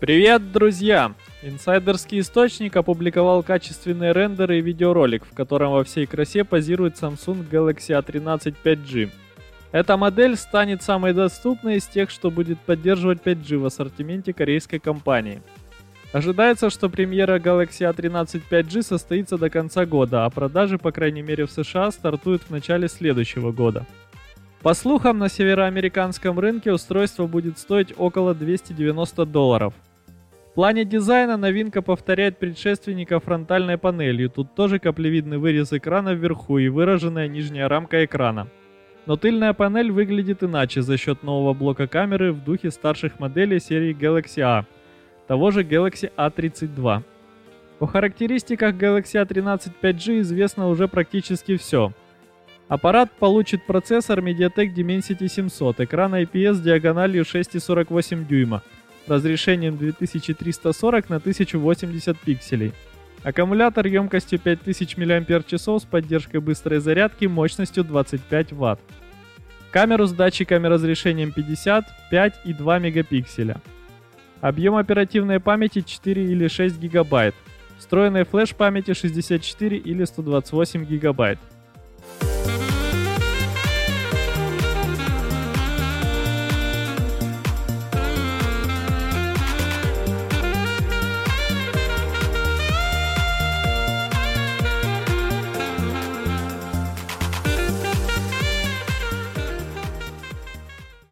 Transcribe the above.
Привет, друзья! Инсайдерский источник опубликовал качественные рендеры и видеоролик, в котором во всей красе позирует Samsung Galaxy A13 5G. Эта модель станет самой доступной из тех, что будет поддерживать 5G в ассортименте корейской компании. Ожидается, что премьера Galaxy A13 5G состоится до конца года, а продажи, по крайней мере в США, стартуют в начале следующего года. По слухам, на североамериканском рынке устройство будет стоить около 290 долларов – плане дизайна новинка повторяет предшественника фронтальной панелью, тут тоже каплевидный вырез экрана вверху и выраженная нижняя рамка экрана. Но тыльная панель выглядит иначе за счет нового блока камеры в духе старших моделей серии Galaxy A, того же Galaxy A32. О характеристиках Galaxy A13 5G известно уже практически все. Аппарат получит процессор MediaTek Dimensity 700, экран IPS диагональю 6,48 дюйма – разрешением 2340 на 1080 пикселей. Аккумулятор емкостью 5000 мАч с поддержкой быстрой зарядки мощностью 25 Вт. Камеру с датчиками разрешением 50, 5 и 2 мегапикселя. Объем оперативной памяти 4 или 6 гигабайт. Встроенной флеш памяти 64 или 128 гигабайт.